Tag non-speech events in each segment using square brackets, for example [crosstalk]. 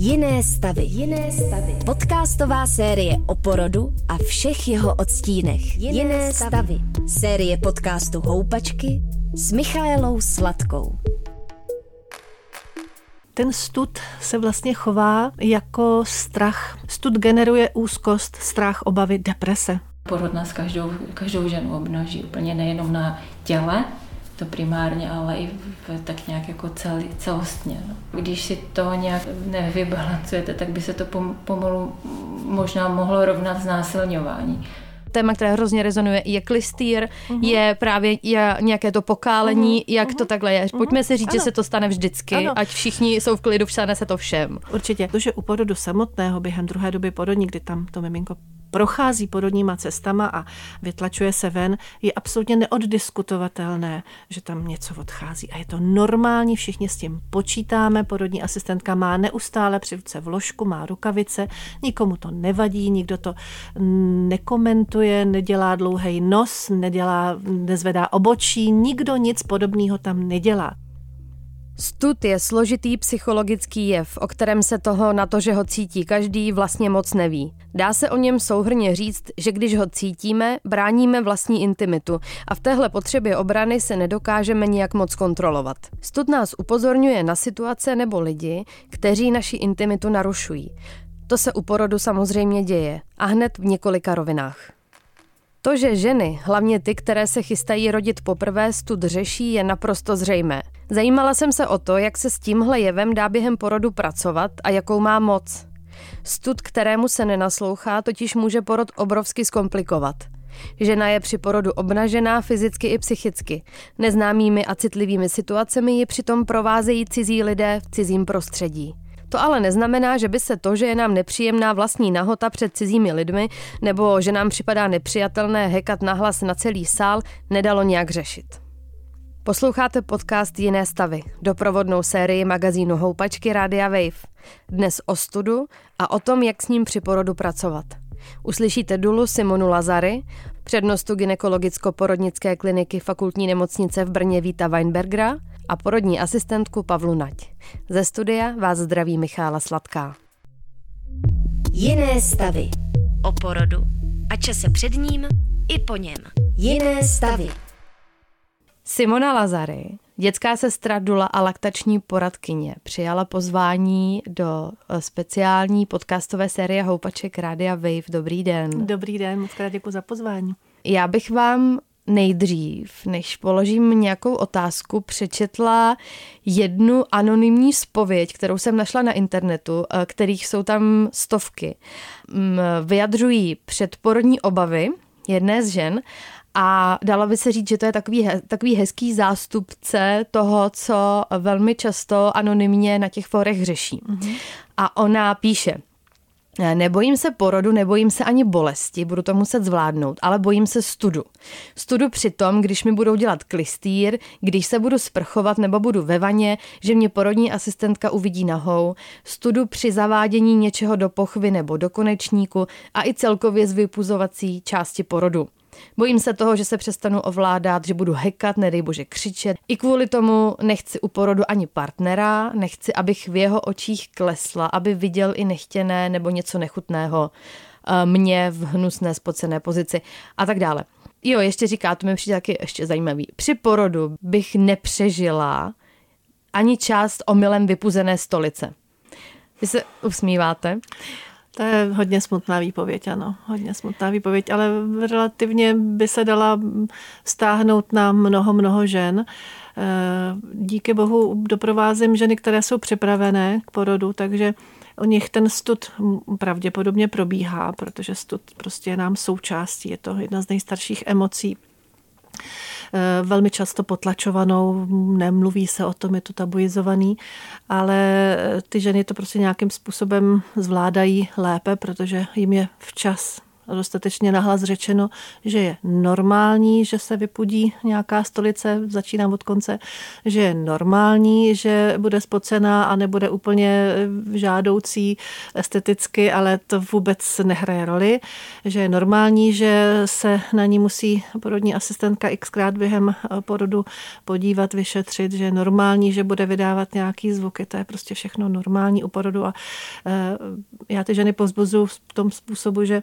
Jiné stavy. Jiné stavy. Podcastová série o porodu a všech jeho odstínech. Jiné, Jiné stavy. stavy. Série podcastu Houpačky s Michaelou Sladkou. Ten stud se vlastně chová jako strach. Stud generuje úzkost, strach, obavy, deprese. Porod nás každou, každou ženu obnaží, úplně nejenom na těle, to primárně, ale i v, tak nějak jako cel, celostně. No. Když si to nějak nevybalancujete, tak by se to pomalu možná mohlo rovnat znásilňování téma, které hrozně rezonuje, je klistýr, uh-huh. je právě je nějaké to pokálení, uh-huh. jak uh-huh. to takhle je. Pojďme uh-huh. si říct, ano. že se to stane vždycky, ano. ať všichni jsou v klidu, vstane se to všem. Určitě. To, že u porodu samotného během druhé doby porodní, kdy tam to miminko prochází porodníma cestama a vytlačuje se ven, je absolutně neoddiskutovatelné, že tam něco odchází. A je to normální, všichni s tím počítáme. Porodní asistentka má neustále při ruce vložku, má rukavice, nikomu to nevadí, nikdo to nekomentuje, nedělá dlouhý nos, nedělá, nezvedá obočí, nikdo nic podobného tam nedělá. Stud je složitý psychologický jev, o kterém se toho na to, že ho cítí každý, vlastně moc neví. Dá se o něm souhrně říct, že když ho cítíme, bráníme vlastní intimitu a v téhle potřebě obrany se nedokážeme nijak moc kontrolovat. Stud nás upozorňuje na situace nebo lidi, kteří naši intimitu narušují. To se u porodu samozřejmě děje a hned v několika rovinách. To, že ženy, hlavně ty, které se chystají rodit poprvé, stud řeší, je naprosto zřejmé. Zajímala jsem se o to, jak se s tímhle jevem dá během porodu pracovat a jakou má moc. Stud, kterému se nenaslouchá, totiž může porod obrovsky zkomplikovat. Žena je při porodu obnažená fyzicky i psychicky. Neznámými a citlivými situacemi ji přitom provázejí cizí lidé v cizím prostředí. To ale neznamená, že by se to, že je nám nepříjemná vlastní nahota před cizími lidmi nebo že nám připadá nepřijatelné hekat nahlas na celý sál, nedalo nějak řešit. Posloucháte podcast Jiné stavy, doprovodnou sérii magazínu Houpačky Rádia Wave. Dnes o studu a o tom, jak s ním při porodu pracovat. Uslyšíte Dulu Simonu Lazary, přednostu ginekologicko-porodnické kliniky fakultní nemocnice v Brně Víta Weinbergera a porodní asistentku Pavlu Nať. Ze studia vás zdraví Michála Sladká. Jiné stavy. O porodu a čase před ním i po něm. Jiné stavy. Simona Lazary, dětská sestra Dula a laktační poradkyně, přijala pozvání do eh, speciální podcastové série Houpaček Rádia Wave. Dobrý den. Dobrý den, moc krát děkuji za pozvání. Já bych vám nejdřív, než položím nějakou otázku, přečetla jednu anonymní spověď, kterou jsem našla na internetu, eh, kterých jsou tam stovky. Mm, vyjadřují předporodní obavy jedné z žen a dalo by se říct, že to je takový, takový hezký zástupce toho, co velmi často anonymně na těch forech řeší. Mm-hmm. A ona píše, Nebojím se porodu, nebojím se ani bolesti, budu to muset zvládnout, ale bojím se studu. Studu při tom, když mi budou dělat klistýr, když se budu sprchovat nebo budu ve vaně, že mě porodní asistentka uvidí nahou, studu při zavádění něčeho do pochvy nebo do konečníku a i celkově z vypuzovací části porodu. Bojím se toho, že se přestanu ovládat, že budu hekat, nedej bože křičet. I kvůli tomu nechci u porodu ani partnera, nechci, abych v jeho očích klesla, aby viděl i nechtěné nebo něco nechutného eh, mě v hnusné spocené pozici a tak dále. Jo, ještě říká, to mi přijde taky ještě zajímavý. Při porodu bych nepřežila ani část omylem vypuzené stolice. Vy se usmíváte? To je hodně smutná výpověď, ano, hodně smutná výpověď, ale relativně by se dala stáhnout na mnoho, mnoho žen. Eh, díky bohu doprovázím ženy, které jsou připravené k porodu, takže u nich ten stud pravděpodobně probíhá, protože stud prostě je nám součástí, je to jedna z nejstarších emocí velmi často potlačovanou, nemluví se o tom, je to tabuizovaný, ale ty ženy to prostě nějakým způsobem zvládají lépe, protože jim je včas dostatečně nahlas řečeno, že je normální, že se vypudí nějaká stolice, začínám od konce, že je normální, že bude spocená a nebude úplně žádoucí esteticky, ale to vůbec nehraje roli, že je normální, že se na ní musí porodní asistentka xkrát během porodu podívat, vyšetřit, že je normální, že bude vydávat nějaký zvuky, to je prostě všechno normální u porodu a eh, já ty ženy pozbuzu v tom způsobu, že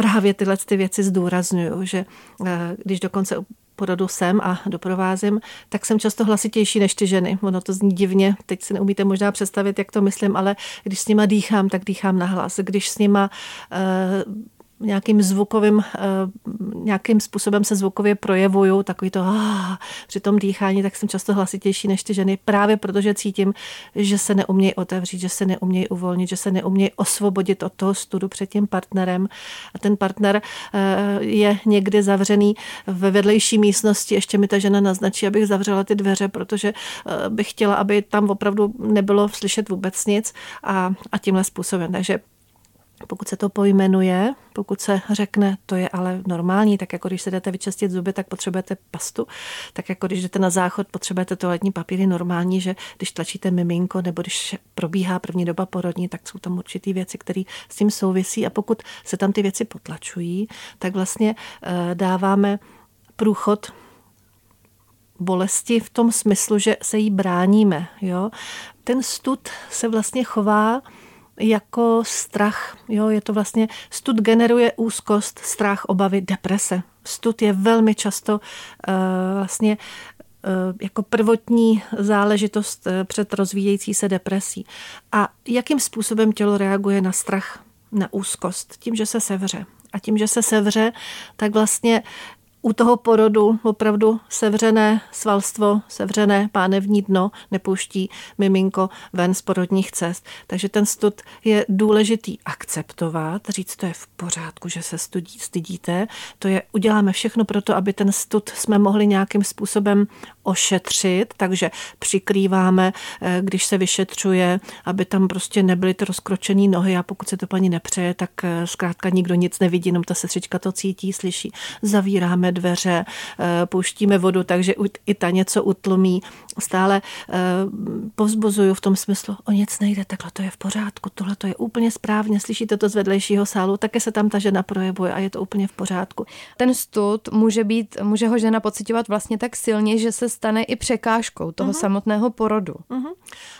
právě tyhle ty věci zdůraznuju, že eh, když dokonce porodu sem a doprovázím, tak jsem často hlasitější než ty ženy. Ono to zní divně, teď si neumíte možná představit, jak to myslím, ale když s nima dýchám, tak dýchám na hlas. Když s nima uh, nějakým zvukovým, eh, nějakým způsobem se zvukově projevuju, takový to ah, při tom dýchání, tak jsem často hlasitější než ty ženy, právě protože cítím, že se neumějí otevřít, že se neumějí uvolnit, že se neumějí osvobodit od toho studu před tím partnerem. A ten partner eh, je někdy zavřený ve vedlejší místnosti, ještě mi ta žena naznačí, abych zavřela ty dveře, protože eh, bych chtěla, aby tam opravdu nebylo slyšet vůbec nic a, a tímhle způsobem. Takže pokud se to pojmenuje, pokud se řekne, to je ale normální, tak jako když se jdete vyčistit zuby, tak potřebujete pastu, tak jako když jdete na záchod, potřebujete toaletní papíry, normální, že když tlačíte miminko nebo když probíhá první doba porodní, tak jsou tam určitý věci, které s tím souvisí a pokud se tam ty věci potlačují, tak vlastně eh, dáváme průchod bolesti v tom smyslu, že se jí bráníme. Jo? Ten stud se vlastně chová jako strach. Jo, je to vlastně, stud generuje úzkost, strach, obavy, deprese. Stud je velmi často uh, vlastně uh, jako prvotní záležitost uh, před rozvíjející se depresí. A jakým způsobem tělo reaguje na strach, na úzkost? Tím, že se sevře. A tím, že se sevře, tak vlastně u toho porodu opravdu sevřené svalstvo, sevřené pánevní dno nepouští miminko ven z porodních cest. Takže ten stud je důležitý akceptovat, říct, to je v pořádku, že se studí, stydíte. To je, uděláme všechno pro to, aby ten stud jsme mohli nějakým způsobem ošetřit, takže přikrýváme, eh, když se vyšetřuje, aby tam prostě nebyly ty rozkročené nohy a pokud se to paní nepřeje, tak eh, zkrátka nikdo nic nevidí, jenom ta sestřička to cítí, slyší. Zavíráme dveře, eh, pouštíme vodu, takže i ta něco utlumí. Stále povzbuzuju v tom smyslu, o nic nejde, takhle to je v pořádku, tohle to je úplně správně, slyšíte to z vedlejšího sálu, také se tam ta žena projevuje a je to úplně v pořádku. Ten stud může být, může ho žena pocitovat vlastně tak silně, že se stane i překážkou toho uh-huh. samotného porodu. Uh-huh.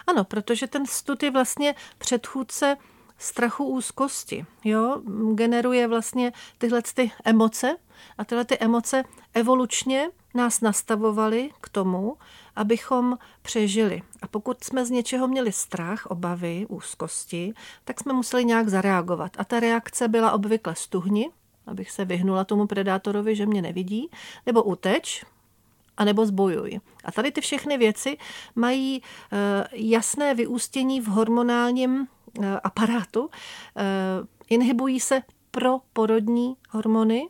Ano, protože ten stud je vlastně předchůdce strachu úzkosti. Jo? Generuje vlastně tyhle ty emoce a tyhle ty emoce evolučně nás nastavovaly k tomu, abychom přežili. A pokud jsme z něčeho měli strach, obavy, úzkosti, tak jsme museli nějak zareagovat. A ta reakce byla obvykle stuhni, abych se vyhnula tomu predátorovi, že mě nevidí, nebo uteč, anebo zbojuj. A tady ty všechny věci mají eh, jasné vyústění v hormonálním aparátu. Eh, inhibují se proporodní hormony,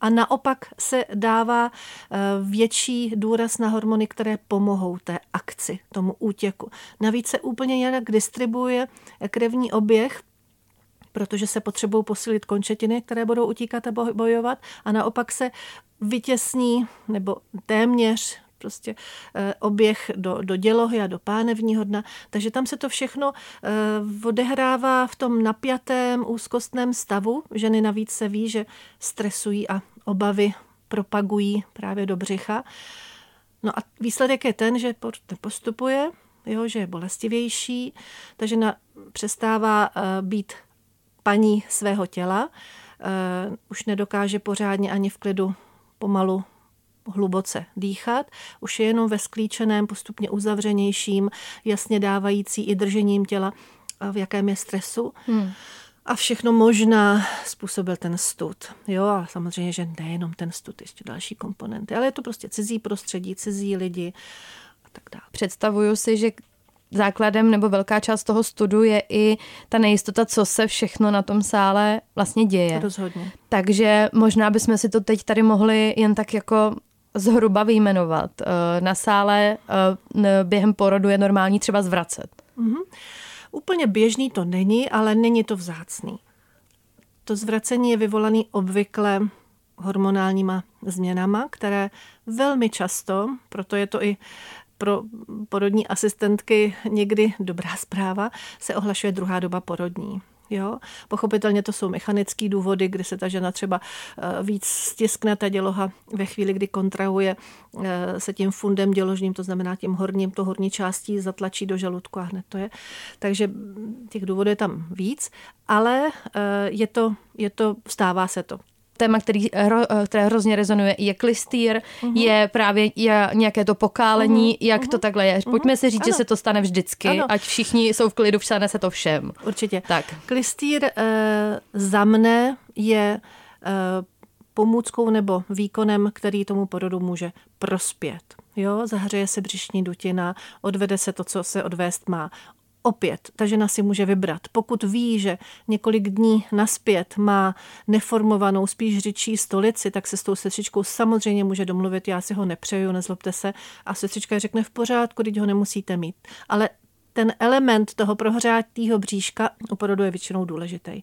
a naopak se dává větší důraz na hormony, které pomohou té akci, tomu útěku. Navíc se úplně jinak distribuuje krevní oběh protože se potřebují posilit končetiny, které budou utíkat a bojovat a naopak se vytěsní nebo téměř prostě eh, oběh do, do dělohy a do pánevního dna. Takže tam se to všechno eh, odehrává v tom napjatém, úzkostném stavu. Ženy navíc se ví, že stresují a obavy propagují právě do břicha. No a výsledek je ten, že nepostupuje, jo, že je bolestivější, takže na, přestává uh, být paní svého těla, už nedokáže pořádně ani v klidu pomalu hluboce dýchat, už je jenom ve sklíčeném, postupně uzavřenějším, jasně dávající i držením těla, v jakém je stresu. Hmm. A všechno možná způsobil ten stud. Jo, a samozřejmě, že nejenom ten stud, ještě další komponenty, ale je to prostě cizí prostředí, cizí lidi a tak dále. Představuju si, že základem nebo velká část toho studu je i ta nejistota, co se všechno na tom sále vlastně děje. Rozhodně. Takže možná bychom si to teď tady mohli jen tak jako zhruba vyjmenovat. Eh, na sále eh, během porodu je normální třeba zvracet. Mm-hmm. Úplně běžný to není, ale není to vzácný. To zvracení je vyvolané obvykle hormonálníma změnama, které velmi často, proto je to i pro porodní asistentky někdy dobrá [laughs] zpráva, se ohlašuje druhá doba porodní. Jo? Pochopitelně to jsou mechanické důvody, kdy se ta žena třeba eh, víc stiskne ta děloha ve chvíli, kdy kontrahuje eh, se tím fundem děložním, to znamená tím horním, to horní částí zatlačí do žaludku a hned to je. Takže těch důvodů je tam víc, ale eh, je to, je to, stává se to téma, který, eh, které hrozně rezonuje, je klistýr, uh-huh. je právě je nějaké to pokálení, uh-huh. jak uh-huh. to takhle je. Mhm. Pojďme si říct, ano. že se to stane vždycky, ano. ať všichni jsou v klidu, stane se to všem. Určitě. Tak. Klistýr uh, za mne je uh, pomůckou nebo výkonem, který tomu porodu může prospět. Jo, zahřeje se břišní dutina, odvede se to, co se odvést má opět ta žena si může vybrat. Pokud ví, že několik dní naspět má neformovanou, spíš řičí stolici, tak se s tou sestřičkou samozřejmě může domluvit, já si ho nepřeju, nezlobte se. A sestřička řekne v pořádku, když ho nemusíte mít. Ale ten element toho prohřátého bříška u porodu je většinou důležitý.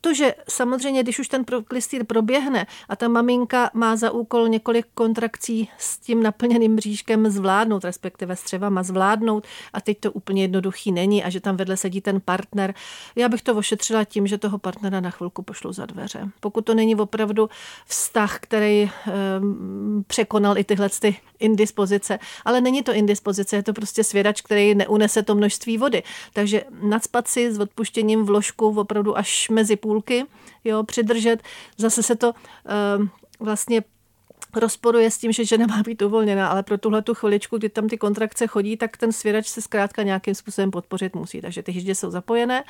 To, že samozřejmě, když už ten klistýr proběhne a ta maminka má za úkol několik kontrakcí s tím naplněným bříškem zvládnout, respektive střevama zvládnout a teď to úplně jednoduchý není a že tam vedle sedí ten partner, já bych to ošetřila tím, že toho partnera na chvilku pošlu za dveře. Pokud to není opravdu vztah, který um, překonal i tyhle ty indispozice, ale není to indispozice, je to prostě svědač, který neunese to množství vody. Takže nadspat si s odpuštěním v ložku opravdu až mezi půl půlky, jo, přidržet. Zase se to uh, vlastně rozporuje s tím, že žena má být uvolněná, ale pro tuhle tu chviličku, kdy tam ty kontrakce chodí, tak ten svěrač se zkrátka nějakým způsobem podpořit musí. Takže ty hyždě jsou zapojené,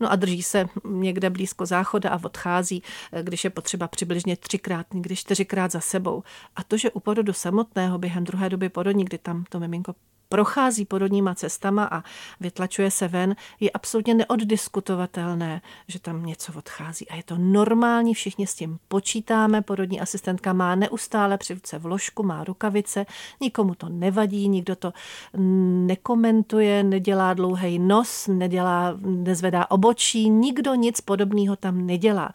no a drží se někde blízko záchoda a odchází, eh, když je potřeba přibližně třikrát, někdy čtyřikrát za sebou. A to, že u porodu samotného během druhé doby porodní, kdy tam to miminko prochází porodníma cestama a vytlačuje se ven, je absolutně neoddiskutovatelné, že tam něco odchází. A je to normální, všichni s tím počítáme. Porodní asistentka má neustále při ruce vložku, má rukavice, nikomu to nevadí, nikdo to nekomentuje, nedělá dlouhý nos, nedělá, nezvedá obočí, nikdo nic podobného tam nedělá.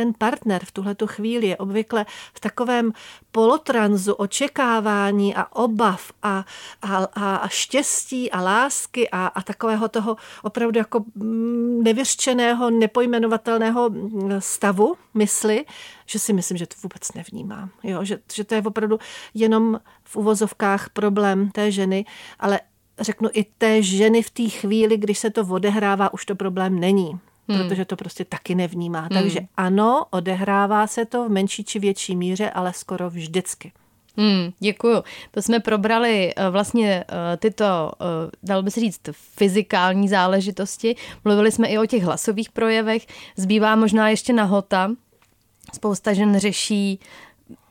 Ten partner v tuhle chvíli je obvykle v takovém polotranzu očekávání a obav a, a, a a štěstí a lásky a, a takového toho opravdu jako mm, nevyřčeného, nepojmenovatelného mm, stavu mysli, že si myslím, že to vůbec nevnímá. Jo? Že, že to je opravdu jenom v uvozovkách problém té ženy, ale řeknu i té ženy v té chvíli, když se to odehrává, už to problém není. Hmm. protože to prostě taky nevnímá. Hmm. Takže ano, odehrává se to v menší či větší míře, ale skoro vždycky. Hmm, děkuju. To jsme probrali uh, vlastně uh, tyto, uh, dalo by se říct, fyzikální záležitosti. Mluvili jsme i o těch hlasových projevech. Zbývá možná ještě nahota. Spousta žen řeší.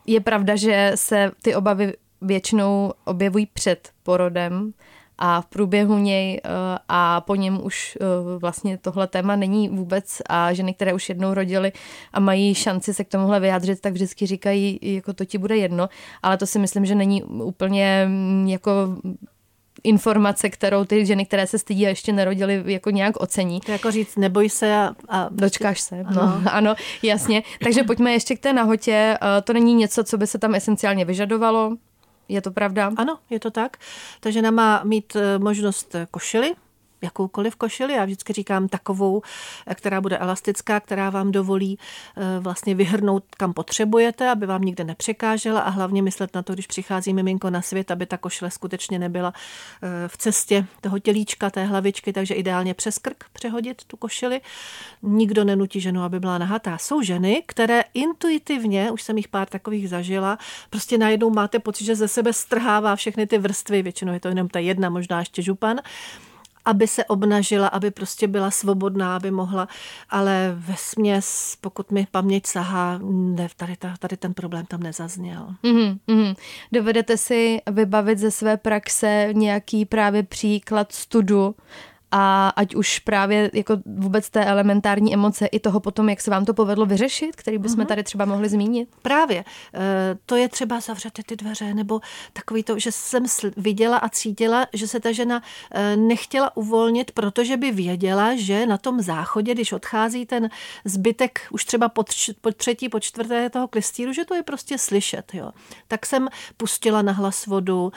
Je pravda, že se ty obavy většinou objevují před porodem a v průběhu něj eh, a po něm už eh, vlastně tohle téma není vůbec a ženy, které už jednou rodily a mají šanci se k tomuhle vyjádřit, tak vždycky říkají, jako to ti bude jedno, ale to si myslím, že není úplně mm, jako informace, kterou ty ženy, které se stydí a ještě nerodily, jako nějak ocení. To jako říct, neboj se a... a... Dočkáš se, ano. no, [laughs] ano, jasně. Takže pojďme ještě k té nahotě. Eh, to není něco, co by se tam esenciálně vyžadovalo. Je to pravda? Ano, je to tak. Ta žena má mít eh, možnost eh, košily, jakoukoliv košili. Já vždycky říkám takovou, eh, která bude elastická, která vám dovolí vlastně vyhrnout, kam potřebujete, aby vám nikde nepřekážela a hlavně myslet na to, když přichází miminko na svět, aby ta košile skutečně nebyla v cestě toho tělíčka, té hlavičky, takže ideálně přes krk přehodit tu košili. Nikdo nenutí ženu, aby byla nahatá. Jsou ženy, které intuitivně, už jsem jich pár takových zažila, prostě najednou máte pocit, že ze sebe strhává všechny ty vrstvy, většinou je to jenom ta jedna, možná ještě župan, aby se obnažila, aby prostě byla svobodná, aby mohla, ale ve směs, pokud mi paměť sahá, ne, tady, ta, tady ten problém tam nezazněl. Mm-hmm. Dovedete si vybavit ze své praxe nějaký právě příklad studu, a ať už právě jako vůbec té elementární emoce i toho potom, jak se vám to povedlo vyřešit, který bychom mm-hmm. tady třeba mohli zmínit? Právě. E, to je třeba zavřet ty dveře, nebo takový to, že jsem viděla a cítila, že se ta žena e, nechtěla uvolnit, protože by věděla, že na tom záchodě, když odchází ten zbytek už třeba po, tř, po třetí, po čtvrté toho klistýru, že to je prostě slyšet. Jo. Tak jsem pustila na hlas vodu,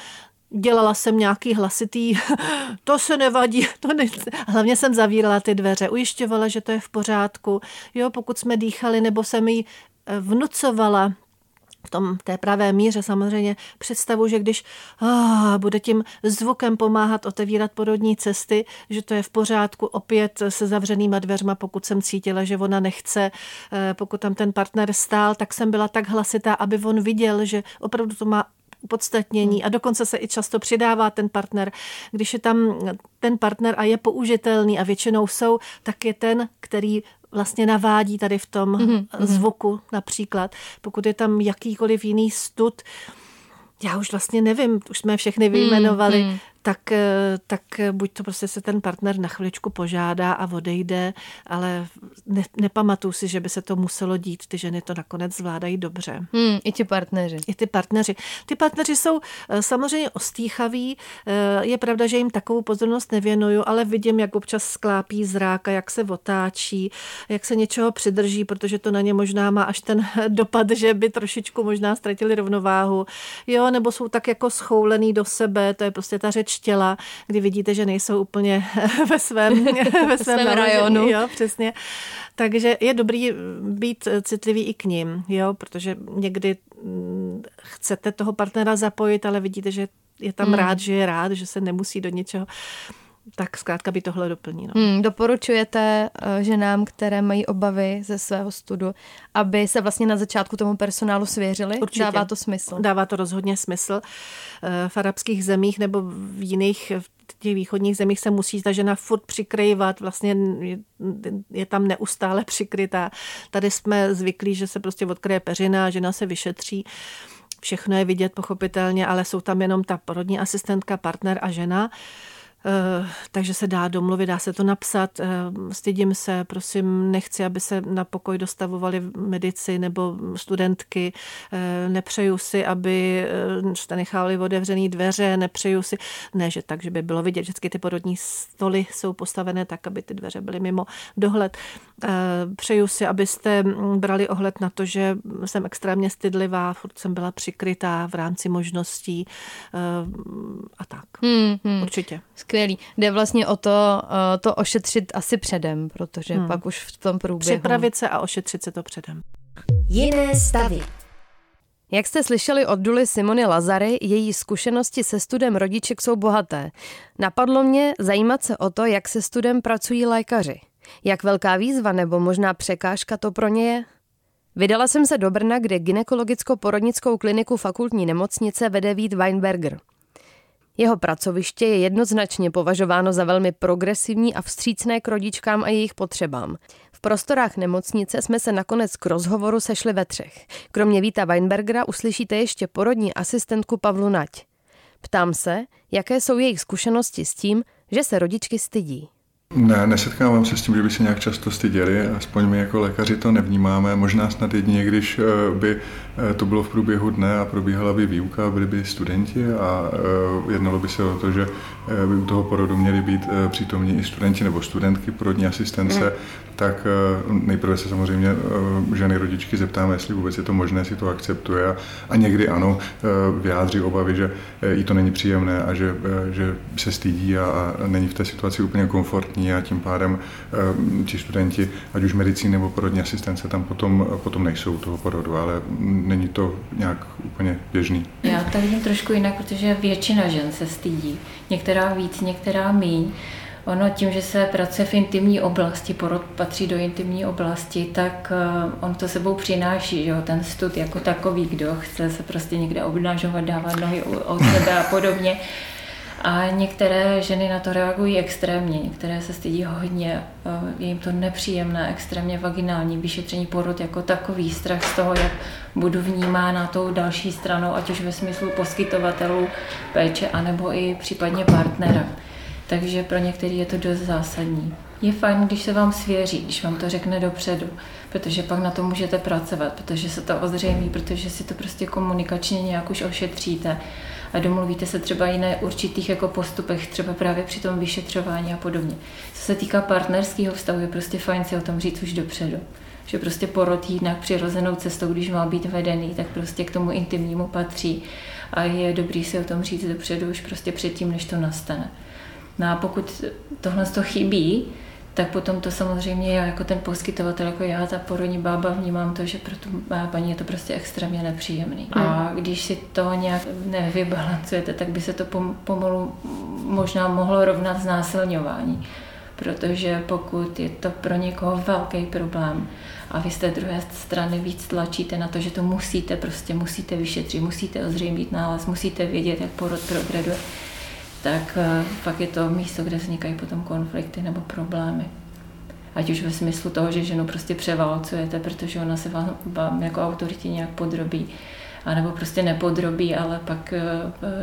dělala jsem nějaký hlasitý, [laughs] to se nevadí, [laughs] to ne... hlavně jsem zavírala ty dveře, ujišťovala, že to je v pořádku, jo, pokud jsme dýchali, nebo jsem jí eh, vnucovala v tom té pravé míře samozřejmě představu, že když oh, bude tím zvukem pomáhat otevírat porodní cesty, že to je v pořádku opět se zavřenýma dveřma, pokud jsem cítila, že ona nechce, eh, pokud tam ten partner stál, tak jsem byla tak hlasitá, aby on viděl, že opravdu to má upodstatnění a dokonce se i často přidává ten partner. Když je tam ten partner a je použitelný a většinou jsou, tak je ten, který vlastně navádí tady v tom mm-hmm. zvuku například. Pokud je tam jakýkoliv jiný stud, já už vlastně nevím, už jsme všechny vyjmenovali, mm, mm tak, eh, tak buď to prostě se ten partner na chviličku požádá a odejde, ale ne, nepamatuju si, že by se to muselo dít. Ty ženy to nakonec zvládají dobře. Hmm, I ti partneři. I ty partneři. Ty partneři jsou eh, samozřejmě ostýchaví. Eh, je pravda, že jim takovou pozornost nevěnuju, ale vidím, jak občas sklápí zráka, jak se otáčí, jak se něčeho přidrží, protože to na ně možná má až ten [laughs] dopad, že by trošičku možná ztratili rovnováhu. Jo, nebo jsou tak jako schoulený do sebe, to je prostě ta řeč těla, kdy vidíte, že nejsou úplně [laughs] [laughs] ve svém, ve svém rajonu. Jo, přesně. Takže je dobrý být citlivý i k ním, jo, protože někdy mm, chcete toho partnera zapojit, ale vidíte, že je tam hmm. rád, že je rád, že se nemusí do něčeho tak zkrátka by tohle doplní. No. Hmm, doporučujete uh, ženám, které mají obavy ze svého studu, aby se vlastně na začátku tomu personálu svěřili? Určitě. Dává to smysl? Dává to rozhodně smysl. Uh, v arabských zemích nebo v jiných v těch východních zemích se musí ta žena furt přikrývat, vlastně je, je tam neustále přikrytá. Tady jsme zvyklí, že se prostě odkryje peřina a žena se vyšetří. Všechno je vidět pochopitelně, ale jsou tam jenom ta porodní asistentka, partner a žena. Eh, takže se dá domluvit, dá se to napsat. Eh, stydím se, prosím, nechci, aby se na pokoj dostavovali medici nebo studentky. Eh, nepřeju si, aby jste nechali otevřený dveře, nepřeju si, ne, že tak, že by bylo vidět, vždycky ty porodní stoly jsou postavené tak, aby ty dveře byly mimo dohled. Přeju si, abyste mm, brali ohled na to, že jsem extrémně stydlivá, furt jsem byla přikrytá v rámci možností a tak. Hmm, hmm. Určitě skvělý. Jde vlastně o to, eh, to ošetřit asi předem, protože hmm. pak už v tom průběhu... Připravit se a ošetřit se to předem. Jiné stavy. Jak jste slyšeli od Duly Simony Lazary, její zkušenosti se studem rodiček jsou bohaté. Napadlo mě zajímat se o to, jak se studem pracují lékaři. Jak velká výzva nebo možná překážka to pro ně je? Vydala jsem se do Brna, kde gynekologicko-porodnickou kliniku fakultní nemocnice vede Vít Weinberger. Jeho pracoviště je jednoznačně považováno za velmi progresivní a vstřícné k rodičkám a jejich potřebám. V prostorách nemocnice jsme se nakonec k rozhovoru sešli ve třech. Kromě Víta Weinbergera uslyšíte ještě porodní asistentku Pavlu Nať. Ptám se, jaké jsou jejich zkušenosti s tím, že se rodičky stydí. Ne, nesetkávám se s tím, že by se nějak často styděli, aspoň my jako lékaři to nevnímáme. Možná snad jedině, když eh, by eh, to bylo v průběhu dne a probíhala by výuka, byli by studenti a eh, jednalo by se o to, že by u toho porodu měli být přítomní i studenti nebo studentky porodní asistence, mm. tak nejprve se samozřejmě ženy rodičky zeptáme, jestli vůbec je to možné, si to akceptuje a někdy ano, vyjádří obavy, že jí to není příjemné a že, že se stydí a, a není v té situaci úplně komfortní a tím pádem eh, ti studenti, ať už medicíny nebo porodní asistence, tam potom, potom nejsou toho porodu, ale není to nějak úplně běžný. Já to vidím trošku jinak, protože většina žen se stydí. Některá víc, některá míň. Ono tím, že se pracuje v intimní oblasti, porod patří do intimní oblasti, tak eh, on to sebou přináší, že jo, ten stud jako takový, kdo chce se prostě někde obnažovat, dávat nohy od sebe a podobně, [laughs] a některé ženy na to reagují extrémně, některé se stydí hodně, eh, je jim to nepříjemné, extrémně vaginální vyšetření porod jako takový, strach z toho, jak budu vnímána tou další stranou, ať už ve smyslu poskytovatelů péče, anebo i případně partnera. Takže pro některý je to dost zásadní. Je fajn, když se vám svěří, když vám to řekne dopředu, protože pak na to můžete pracovat, protože se to ozřejmí, protože si to prostě komunikačně nějak už ošetříte domluvíte se třeba i na určitých jako postupech, třeba právě při tom vyšetřování a podobně. Co se týká partnerského vztahu, je prostě fajn si o tom říct už dopředu. Že prostě porod jinak přirozenou cestou, když má být vedený, tak prostě k tomu intimnímu patří a je dobrý si o tom říct dopředu už prostě předtím, než to nastane. No a pokud tohle to chybí, tak potom to samozřejmě já jako ten poskytovatel, jako já, ta porodní bába, vnímám to, že pro tu paní je to prostě extrémně nepříjemný. A hmm. když si to nějak nevybalancujete, tak by se to pomalu možná mohlo rovnat znásilňování. Protože pokud je to pro někoho velký problém a vy z té druhé strany víc tlačíte na to, že to musíte, prostě musíte vyšetřit, musíte ozřejmit nález, musíte vědět, jak porod progreduje, tak pak eh, je to místo, kde vznikají potom konflikty nebo problémy. Ať už ve smyslu toho, že ženu prostě převálcujete, protože ona se vám, vám jako autoritě nějak podrobí, anebo prostě nepodrobí, ale pak eh,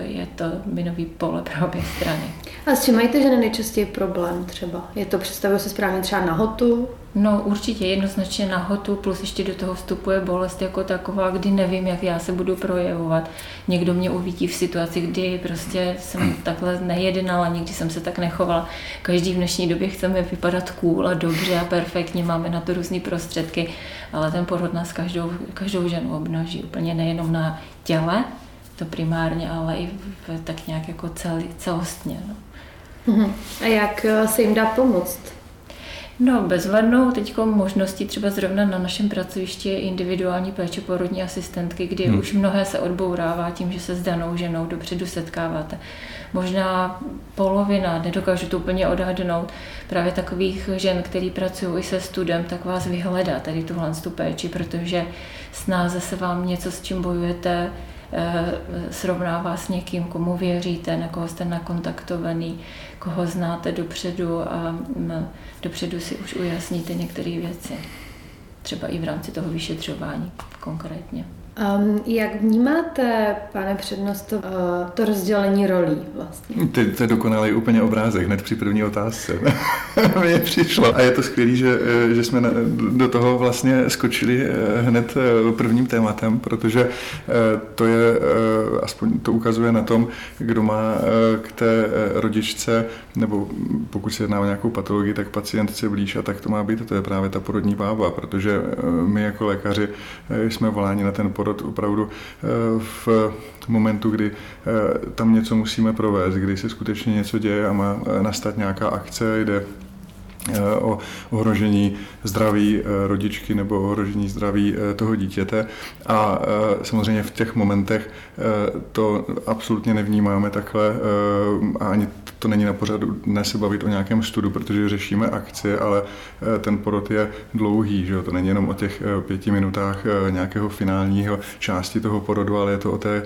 je to minový pole pro obě strany. A s čím mají ty ženy nejčastěji problém třeba? Je to, představuje se správně třeba na hotu? No určitě jednoznačně na hotu, plus ještě do toho vstupuje bolest jako taková, kdy nevím, jak já se budu projevovat. Někdo mě uvidí v situaci, kdy prostě jsem [clears throat] takhle nejednala, nikdy jsem se tak nechovala. Každý v dnešní době chceme vypadat cool a dobře a perfektně, máme na to různé prostředky, ale ten porod nás každou, každou ženu obnaží, úplně nejenom na těle, to primárně, ale i v, tak nějak jako cel, celostně. No. Mhm. A jak eh, se jim dá pomoct? No, bezvadnou teď možností třeba zrovna na našem pracovišti je individuální péče porodní asistentky, kdy hmm. už mnohé se odbourává tím, že se s danou ženou dopředu setkáváte. Možná polovina, nedokážu to úplně odhadnout, právě takových žen, který pracují i se studem, tak vás vyhledá tady tuhle tu péči, protože snáze se vám něco, s čím bojujete, srovnává s někým, komu věříte, na koho jste nakontaktovaný, koho znáte dopředu a mm, dopředu si už ujasníte některé věci. Třeba i v rámci toho vyšetřování konkrétně. Um, jak vnímáte, pane přednosto, uh, to rozdělení rolí vlastně? Ty, to je dokonalý úplně obrázek, hned při první otázce. [laughs] Mně přišlo. A je to skvělé, že, eh, že jsme na, do toho vlastně skočili eh, hned prvním tématem, protože to je, aspoň to ukazuje na tom, kdo má k té rodičce, nebo pokud se jedná o nějakou patologii, tak pacientce blíž a tak to má být, to je právě ta porodní bába, protože my jako lékaři jsme voláni na ten porod porod opravdu eh, v momentu, kdy eh, tam něco musíme provést, kdy se skutečně něco děje a má eh, nastat nějaká akce, jde o ohrožení zdraví rodičky nebo ohrožení zdraví toho dítěte. A samozřejmě v těch momentech to absolutně nevnímáme takhle a ani to není na pořadu dnes se bavit o nějakém studu, protože řešíme akci, ale eh, ten porod je dlouhý, že jo? to není jenom o těch eh, pěti minutách eh, nějakého finálního části toho porodu, ale je to o té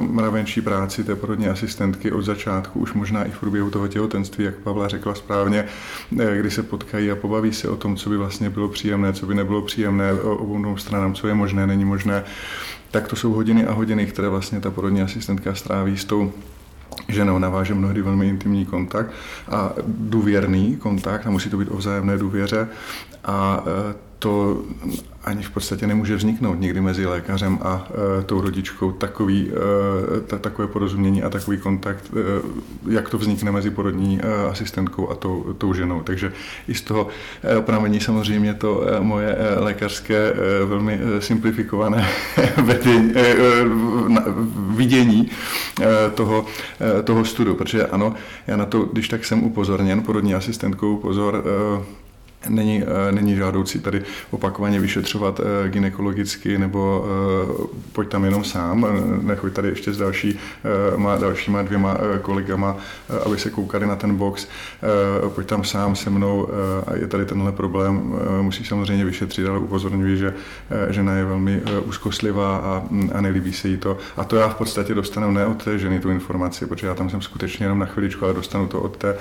mravenčí práci té porodní asistentky od začátku, už možná i v průběhu toho těhotenství, jak Pavla řekla správně, kdy se potkají a pobaví se o tom, co by vlastně bylo příjemné, co by nebylo příjemné obou stranám, co je možné, není možné. Tak to jsou hodiny a hodiny, které vlastně ta porodní asistentka stráví s tou ženou naváže mnohdy velmi intimní kontakt a důvěrný kontakt a musí to být o vzájemné důvěře. A e, to ani v podstatě nemůže vzniknout nikdy mezi lékařem a e, tou rodičkou takový, e, ta, takové porozumění a takový kontakt, e, jak to vznikne mezi porodní e, asistentkou a tou, tou ženou. Takže i z toho e, pramení samozřejmě to e, moje e, lékařské e, velmi e, simplifikované [laughs] vedení, e, e, vidění e, toho, e, toho studu, protože ano, já na to, když tak jsem upozorněn porodní asistentkou, pozor, e, Není, eh, není žádoucí tady opakovaně vyšetřovat eh, ginekologicky nebo eh, pojď tam jenom sám, nechoď tady ještě s další, má, dalšíma dvěma kolegama, aby se koukali na ten box, pojď tam sám se mnou a je tady tenhle problém, musí samozřejmě vyšetřit, ale upozorňuji, že žena je velmi úzkostlivá a, mm, a nelíbí se jí to. A to já v podstatě dostanu ne od té ženy tu informaci, protože já tam jsem skutečně jenom na chviličku, ale dostanu to od té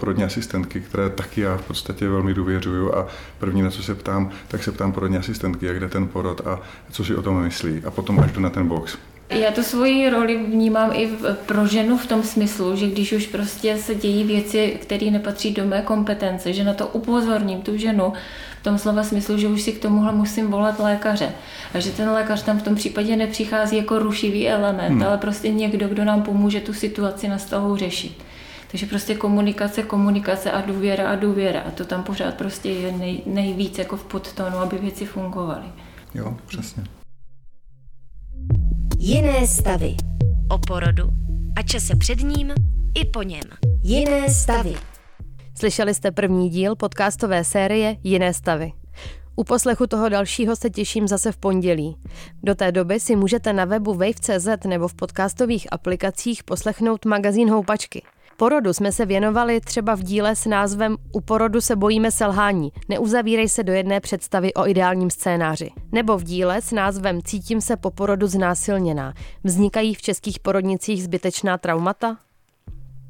porodní asistentky, které taky já v podstatě velmi důvěřuji důvěřuju a první, na co se ptám, tak se ptám porodní asistentky, jak jde ten porod a co si o tom myslí. A potom až jdu na ten box. Já tu svoji roli vnímám i pro ženu v tom smyslu, že když už prostě se dějí věci, které nepatří do mé kompetence, že na to upozorním tu ženu v tom slova smyslu, že už si k tomuhle musím volat lékaře. A že ten lékař tam v tom případě nepřichází jako rušivý element, hmm. ale prostě někdo, kdo nám pomůže tu situaci na stavu řešit. Takže prostě komunikace, komunikace a důvěra a důvěra. A to tam pořád prostě je nej, nejvíc jako v podtónu, aby věci fungovaly. Jo, přesně. Jiné stavy. O porodu a čase před ním i po něm. Jiné stavy. Slyšeli jste první díl podcastové série Jiné stavy. U poslechu toho dalšího se těším zase v pondělí. Do té doby si můžete na webu wave.cz nebo v podcastových aplikacích poslechnout magazín Houpačky – Porodu jsme se věnovali třeba v díle s názvem U porodu se bojíme selhání, neuzavírej se do jedné představy o ideálním scénáři. Nebo v díle s názvem Cítím se po porodu znásilněná, vznikají v českých porodnicích zbytečná traumata?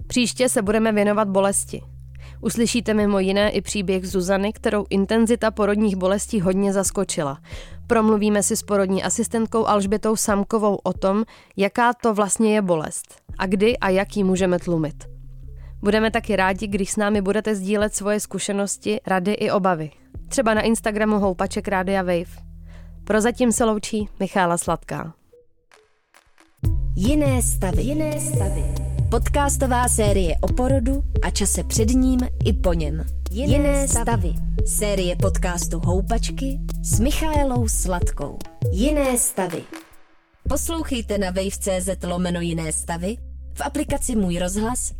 Příště se budeme věnovat bolesti. Uslyšíte mimo jiné i příběh Zuzany, kterou intenzita porodních bolestí hodně zaskočila. Promluvíme si s porodní asistentkou Alžbětou Samkovou o tom, jaká to vlastně je bolest a kdy a jak ji můžeme tlumit. Budeme taky rádi, když s námi budete sdílet svoje zkušenosti, rady i obavy. Třeba na Instagramu Houpaček Rádia Wave. Prozatím se loučí Michála Sladká. Jiné stavy. Jiné stavy. Podcastová série o porodu a čase před ním i po něm. Jiné, Jiné stavy. stavy. Série podcastu Houpačky s Michaelou Sladkou. Jiné stavy. Poslouchejte na wave.cz lomeno Jiné stavy, v aplikaci Můj rozhlas